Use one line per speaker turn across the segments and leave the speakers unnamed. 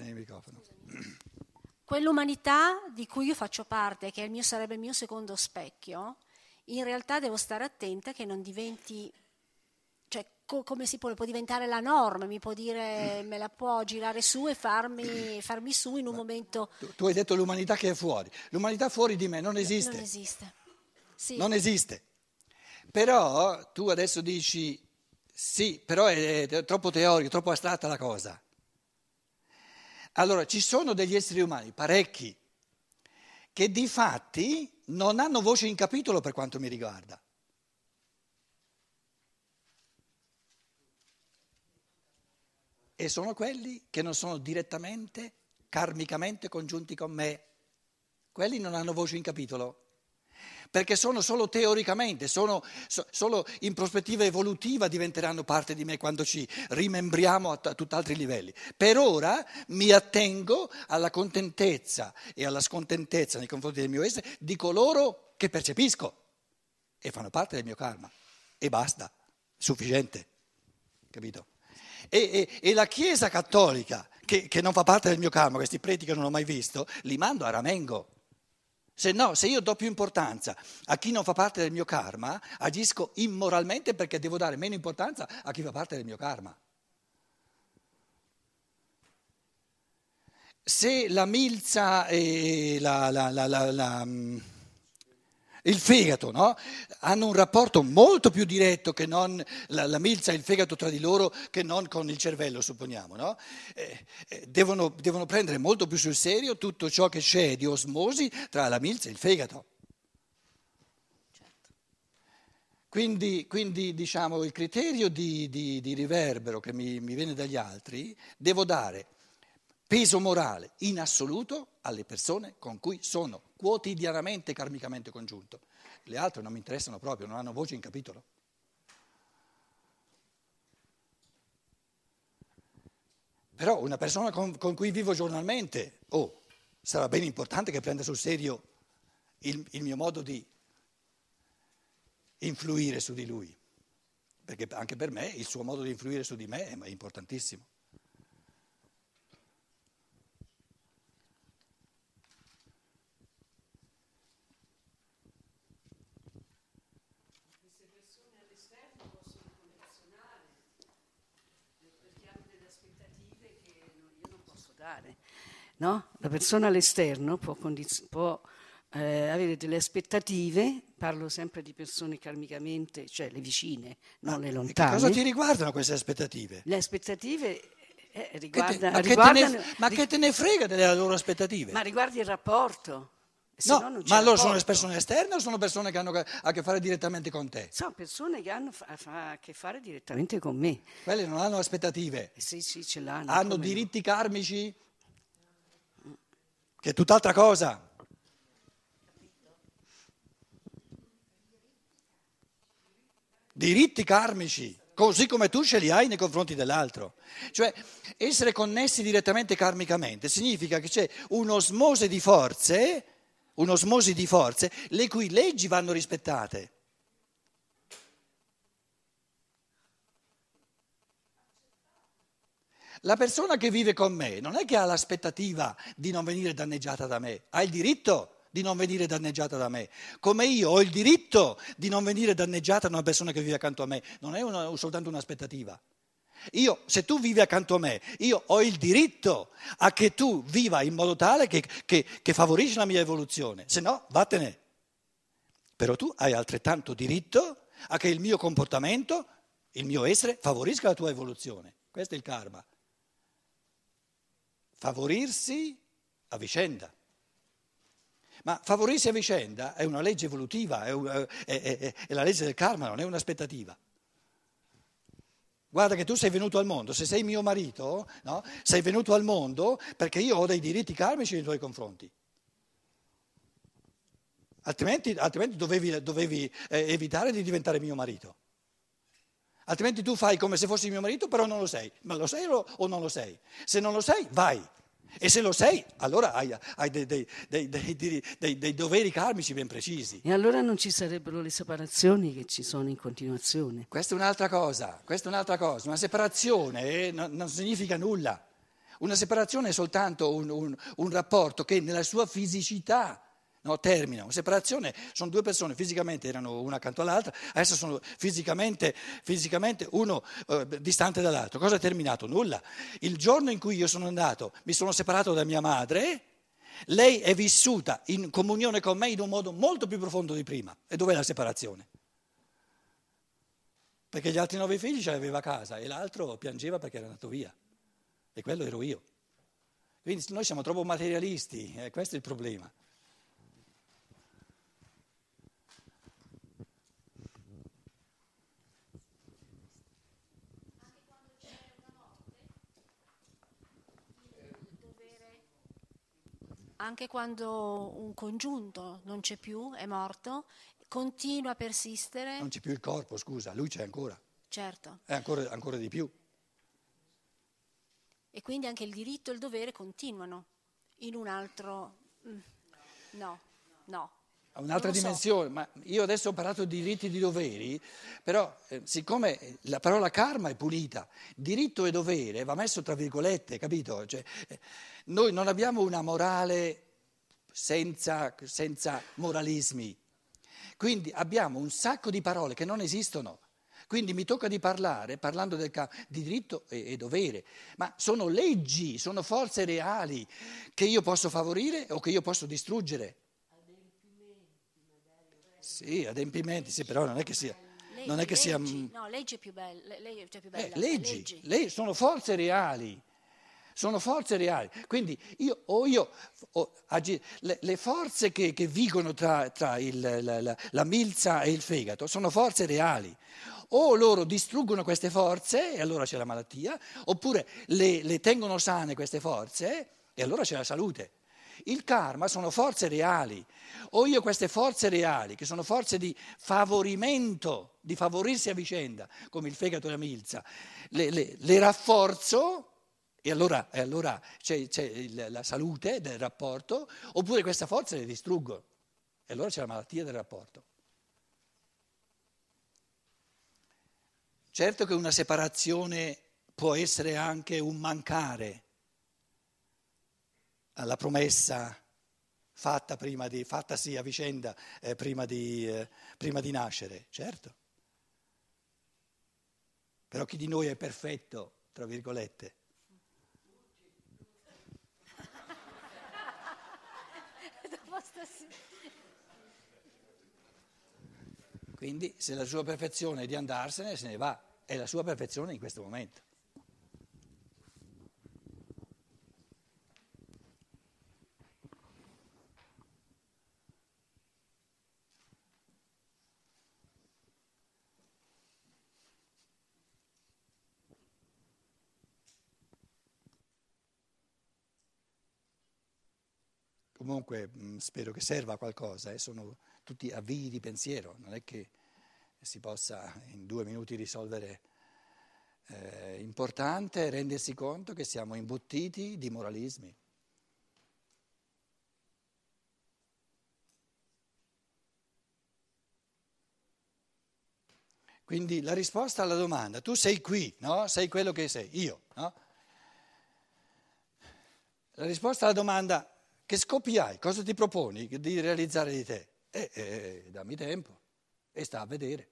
nel microfono.
Quell'umanità di cui io faccio parte, che il mio, sarebbe il mio secondo specchio, in realtà devo stare attenta che non diventi, cioè co- come si può, può diventare la norma, mi può dire, me la può girare su e farmi, farmi su in un momento...
Tu, tu, hai detto l'umanità che è fuori, l'umanità fuori di me non esiste.
Non esiste. Sì.
Non esiste. Però tu adesso dici sì, però è, è troppo teorico, troppo astratta la cosa. Allora, ci sono degli esseri umani, parecchi, che di fatti non hanno voce in capitolo per quanto mi riguarda. E sono quelli che non sono direttamente, karmicamente congiunti con me. Quelli non hanno voce in capitolo perché sono solo teoricamente, sono, so, solo in prospettiva evolutiva diventeranno parte di me quando ci rimembriamo a, t- a tutt'altri livelli. Per ora mi attengo alla contentezza e alla scontentezza nei confronti del mio essere di coloro che percepisco e fanno parte del mio karma. E basta, sufficiente, capito? E, e, e la Chiesa cattolica, che, che, non fa parte del mio karma, questi preti che non ho mai visto, li mando a Ramengo. Se no, se io do più importanza a chi non fa parte del mio karma, agisco immoralmente perché devo dare meno importanza a chi fa parte del mio karma. Se la milza e la, la, la, mm, il fegato no? hanno un rapporto molto più diretto che non la, la, milza e il fegato tra di loro che non con il cervello, supponiamo. No? Eh, eh, devono, devono, prendere molto più sul serio tutto ciò che c'è di osmosi tra la milza e il fegato. Certo. Quindi, quindi diciamo, il criterio di, di, di riverbero che mi, mi viene dagli altri, devo dare peso morale in assoluto alle persone con cui sono quotidianamente karmicamente congiunto. Le altre non mi interessano proprio, non hanno voce in capitolo. Però una persona con, con cui vivo giornalmente, oh, sarà ben importante che prenda sul serio il, il mio modo di influire su di lui, perché anche per me il suo modo di influire su di me è importantissimo.
No? La persona all'esterno può, condiz- può eh, avere delle aspettative, parlo sempre di persone karmicamente, cioè le vicine, non le lontane.
cosa ti riguardano queste aspettative?
Le aspettative eh, riguarda,
che te, ma, che ne, ma che te ne frega delle loro aspettative?
Ma riguarda il rapporto.
No, no ma allora sono persone esterne o sono persone che hanno a che fare direttamente con te?
Sono persone che hanno a che fare direttamente con me.
Quelle non hanno aspettative?
Eh sì, sì, ce l'hanno.
Hanno diritti no. karmici? che è tutt'altra cosa. Diritti karmici, così come tu ce li hai nei confronti dell'altro. Cioè, essere connessi direttamente karmicamente significa che c'è un'osmose di forze, un'osmosi di forze, le cui leggi vanno rispettate. La persona che vive con me non è che ha l'aspettativa di non venire danneggiata da me, ha il diritto di non venire danneggiata da me, come io ho il diritto di non venire danneggiata da una persona che vive accanto a me, non è una, soltanto un'aspettativa. Io, se tu vivi accanto a me, io ho il diritto a che tu viva in modo tale che, che, che favorisci la mia evoluzione, se no vattene. Però tu hai altrettanto diritto a che il mio comportamento, il mio essere, favorisca la tua evoluzione. Questo è il karma favorirsi a vicenda. Ma favorirsi a vicenda è una legge evolutiva, è, è, è, è, la legge del karma, non è un'aspettativa. Guarda che tu sei venuto al mondo, se sei mio marito, no? sei venuto al mondo perché io ho dei diritti karmici nei tuoi confronti. Altrimenti, altrimenti dovevi, dovevi eh, evitare di diventare mio marito. Altrimenti tu fai come se fossi mio marito, però non lo sei. Ma lo sei o non lo sei? Se non lo sei, vai. E se lo sei, allora hai, hai dei, dei, dei, dei, doveri karmici ben precisi.
E allora non ci sarebbero le separazioni che ci sono in continuazione.
Questa è un'altra cosa, questa è un'altra cosa. Una separazione non, non significa nulla. Una separazione è soltanto un, un, un rapporto che nella sua fisicità no, termina. Una separazione sono due persone, fisicamente erano una accanto all'altra, adesso sono fisicamente, fisicamente uno eh, distante dall'altro. Cosa è terminato? Nulla. Il giorno in cui io sono andato, mi sono separato da mia madre, lei è vissuta in comunione con me in un modo molto più profondo di prima. E dov'è la separazione? Perché gli altri nove figli ce l'aveva a casa e l'altro piangeva perché era andato via. E quello ero io. Quindi noi siamo troppo materialisti, eh, questo è il problema.
Anche quando un congiunto non c'è più, è morto, continua a persistere.
Non c'è più il corpo, scusa, lui c'è ancora.
Certo.
È ancora, ancora di più.
E quindi anche il diritto e il dovere continuano in un altro... Mm, no, no.
A un'altra
so.
dimensione, ma io adesso ho parlato di diritti e di doveri, però eh, siccome la parola karma è pulita, diritto e dovere va messo tra virgolette, capito? Cioè, eh, noi non abbiamo una morale senza, senza moralismi, quindi abbiamo un sacco di parole che non esistono. Quindi mi tocca di parlare, parlando del, di diritto e, e, dovere, ma sono leggi, sono forze reali che io posso favorire o che io posso distruggere. Sì, adempimenti, sì, però non è che sia...
Leggi,
non è che sia
leggi, no, legge più bella. Legge più bella
eh, leggi,
leggi.
Le, sono forze reali. Sono forze reali. Quindi io, o io o, le, le, forze che, che vigono tra, tra il, la, la, la milza e il fegato sono forze reali. O loro distruggono queste forze e allora c'è la malattia, oppure le, le tengono sane queste forze e allora c'è la salute. Il karma sono forze reali. O io queste forze reali, che sono forze di favorimento, di favorirsi a vicenda, come il fegato e la milza, le, le, le rafforzo e allora, e allora c'è, c'è il, la salute del rapporto, oppure queste forze le distruggo e allora c'è la malattia del rapporto. Certo che una separazione può essere anche un mancare alla promessa fatta, prima di, fattasi a vicenda eh, prima, di, eh, prima di nascere, certo. Però chi di noi è perfetto, tra virgolette? Quindi se la sua perfezione è di andarsene, se ne va, è la sua perfezione in questo momento. Comunque mh, spero che serva a qualcosa, eh? sono tutti avvii di pensiero, non è che si possa in due minuti risolvere. Eh, importante rendersi conto che siamo imbottiti di moralismi. Quindi la risposta alla domanda, tu sei qui, no? Sei quello che sei, io, no? La risposta alla domanda, che scopi hai? Cosa ti proponi di realizzare di te? Eh, eh, dammi tempo e sta a vedere.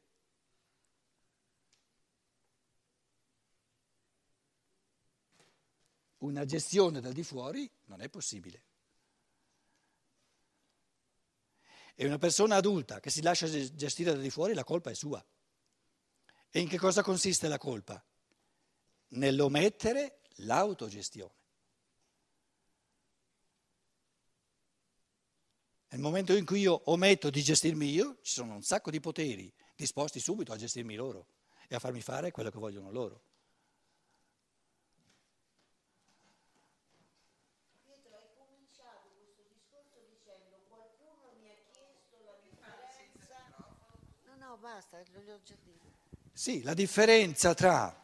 Una gestione dal di fuori non è possibile. E una persona adulta che si lascia gestire da di fuori, la colpa è sua. E in che cosa consiste la colpa? Nell'omettere l'autogestione. Nel momento in cui io ometto di gestirmi io, ci sono un sacco di poteri disposti subito a gestirmi loro e a farmi fare quello che vogliono loro.
No, basta, lo ho già detto.
Sì, la differenza tra...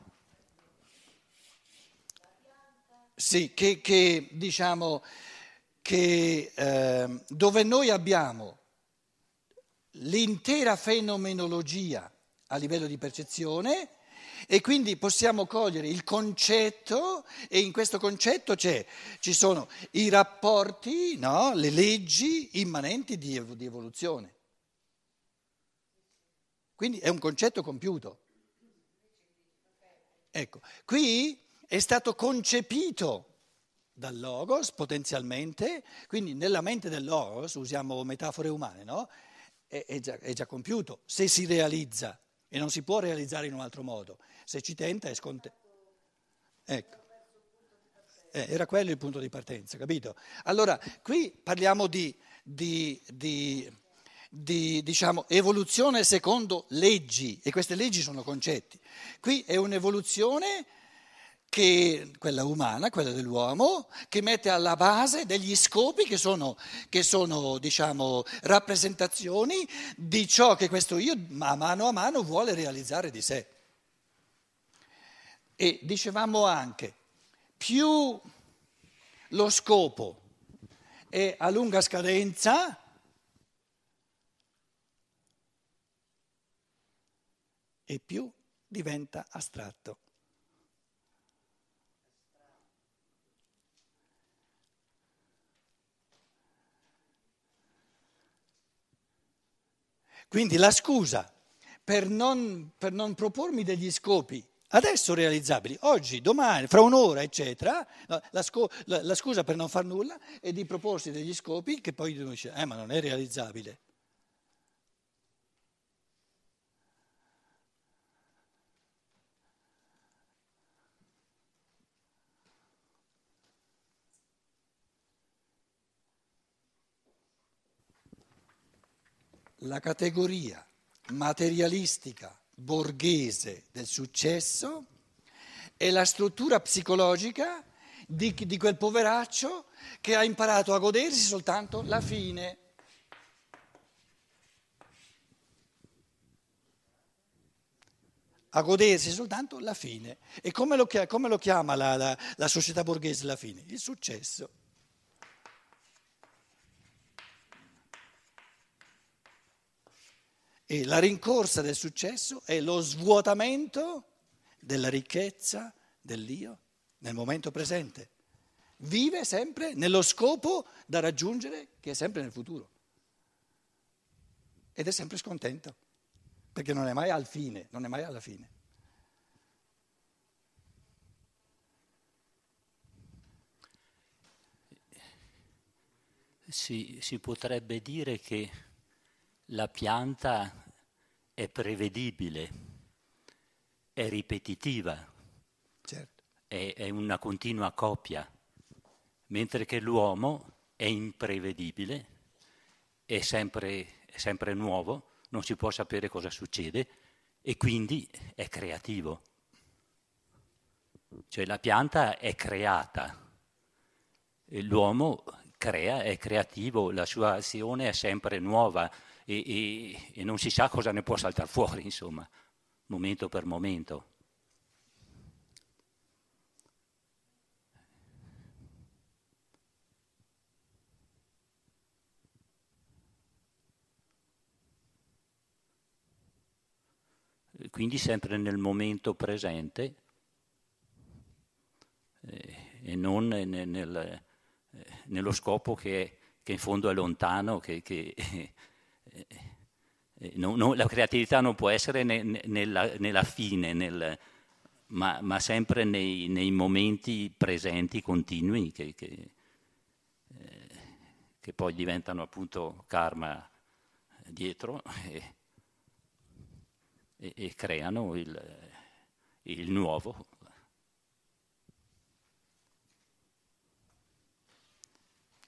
Sì, che, che diciamo che eh, dove noi abbiamo l'intera fenomenologia a livello di percezione E quindi possiamo cogliere il concetto e in questo concetto ci sono i rapporti, no? le leggi immanenti di, di evoluzione. Quindi è un concetto compiuto. Ecco, qui è stato concepito dal Logos potenzialmente, quindi nella mente del Logos, usiamo metafore umane, no? È, è, già, è già compiuto, se si realizza e non si può realizzare in un altro modo, se ci tenta è scontento. Ecco. Eh, era quello il punto di partenza, capito? Allora, qui parliamo di, di, di, di diciamo, evoluzione secondo leggi, e queste leggi sono concetti. Qui è un'evoluzione che, quella umana, quella dell'uomo, che mette alla base degli scopi che sono, che sono diciamo, rappresentazioni di ciò che questo io a mano a mano vuole realizzare di sé. E dicevamo anche, più lo scopo è a lunga scadenza, e più diventa astratto. Quindi la scusa per non, per non propormi degli scopi adesso realizzabili, oggi, domani, fra un'ora, eccetera, la, sco- la, la, scusa per non far nulla è di proporsi degli scopi che poi uno dice, eh ma non è realizzabile. La categoria materialistica borghese del successo è la struttura psicologica di, di, quel poveraccio che ha imparato a godersi soltanto la fine. A godersi soltanto la fine. E come lo, come lo chiama la, la, la società borghese la fine? Il successo. E la rincorsa del successo è lo svuotamento della ricchezza dell'io nel momento presente. Vive sempre nello scopo da raggiungere che è sempre nel futuro. Ed è sempre scontento, perché non è mai al fine, non è mai alla fine.
Si, si potrebbe dire che la pianta è prevedibile, è ripetitiva, certo. è, è, una continua coppia, mentre che l'uomo è imprevedibile, è sempre, è sempre nuovo, non si può sapere cosa succede e quindi è creativo. Cioè la pianta è creata, l'uomo crea, è creativo, la sua azione è sempre nuova, e, e, e non si sa cosa ne può saltare fuori, insomma, momento per momento. Quindi sempre nel momento presente eh, e non nel, nel, eh, nello scopo che, che, in fondo è lontano, che, che no, no, la creatività non può essere ne, ne, nella, nella, fine, nel, ma, ma, sempre nei, nei, momenti presenti, continui, che, che, eh, che, poi diventano appunto karma dietro e, e, e creano il, il nuovo.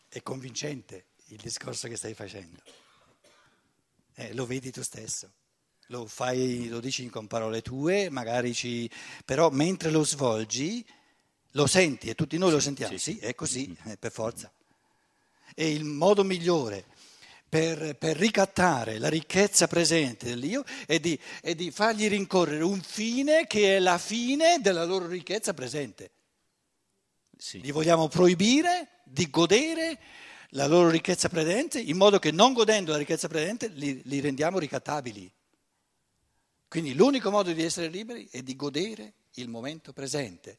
È convincente il discorso che stai facendo. Eh, lo vedi tu stesso. Lo, fai, lo dici con parole tue, magari ci... però mentre lo svolgi lo senti e tutti noi lo sentiamo. Sì, sì è così, mm-hmm. eh, per forza. E il modo migliore per, per, ricattare la ricchezza presente dell'io è di, è di fargli rincorrere un fine che è la fine della loro ricchezza presente. Sì. Gli vogliamo proibire di godere la loro ricchezza presente, in modo che non godendo la ricchezza presente li, li rendiamo ricattabili. Quindi l'unico modo di essere liberi è di godere il momento presente.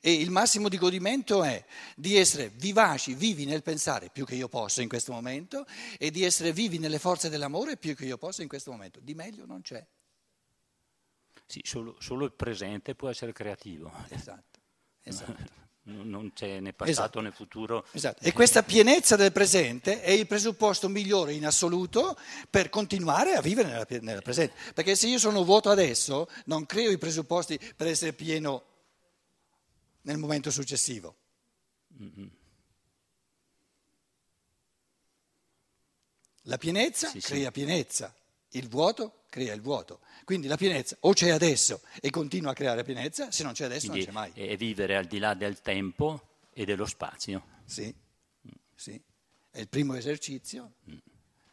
E il massimo di godimento è di essere vivaci, vivi nel pensare più che io posso in questo momento e di essere vivi nelle forze dell'amore più che io posso in questo momento. Di meglio non c'è.
Sì, solo, solo il presente può essere creativo.
Esatto, esatto.
Non c'è né passato
Esatto.
né futuro.
Esatto. E questa pienezza del presente è il presupposto migliore in assoluto per continuare a vivere nella, nel presente. Perché se io sono vuoto adesso, non creo i presupposti per essere pieno nel momento successivo. La pienezza
Sì, sì.
crea pienezza, il vuoto crea il vuoto. Quindi la pienezza o c'è adesso e continua a creare pienezza, se non c'è adesso
Quindi
non c'è mai.
è vivere al di là del tempo e dello spazio.
Sì, sì. È il primo esercizio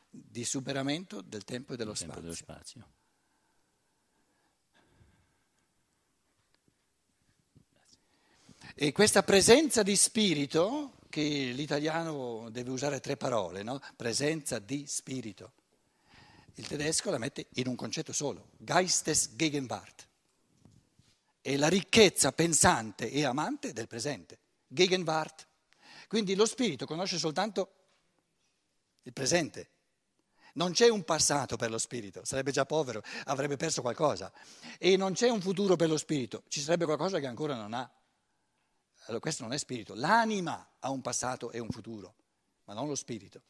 di superamento del tempo e dello
il tempo e dello
spazio.
spazio.
E questa presenza di spirito, che l'italiano deve usare tre parole, no? Presenza di spirito. Il tedesco la mette in un concetto solo, Geistesgegenwart. È la ricchezza pensante e amante del presente, Gegenwart. Quindi lo spirito conosce soltanto il presente. Non c'è un passato per lo spirito, sarebbe già povero, avrebbe perso qualcosa. E non c'è un futuro per lo spirito, ci sarebbe qualcosa che ancora non ha. Allora questo non è spirito. L'anima ha un passato e un futuro, ma non lo spirito.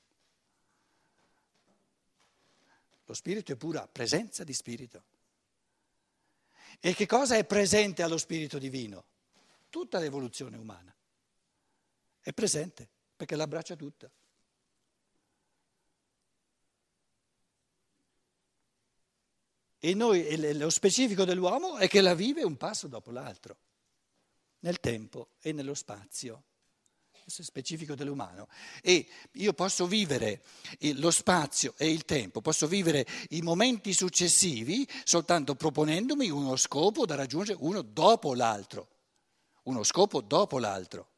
Lo spirito è pura presenza di spirito. E che cosa è presente allo spirito divino? Tutta l'evoluzione umana. È presente perché l'abbraccia tutta. E noi, lo specifico dell'uomo è che la vive un passo dopo l'altro, nel tempo e nello spazio. Questo è specifico dell'umano. E io posso vivere il- lo spazio e il tempo, posso vivere i momenti successivi soltanto proponendomi uno scopo da raggiungere uno dopo l'altro. Uno scopo dopo l'altro.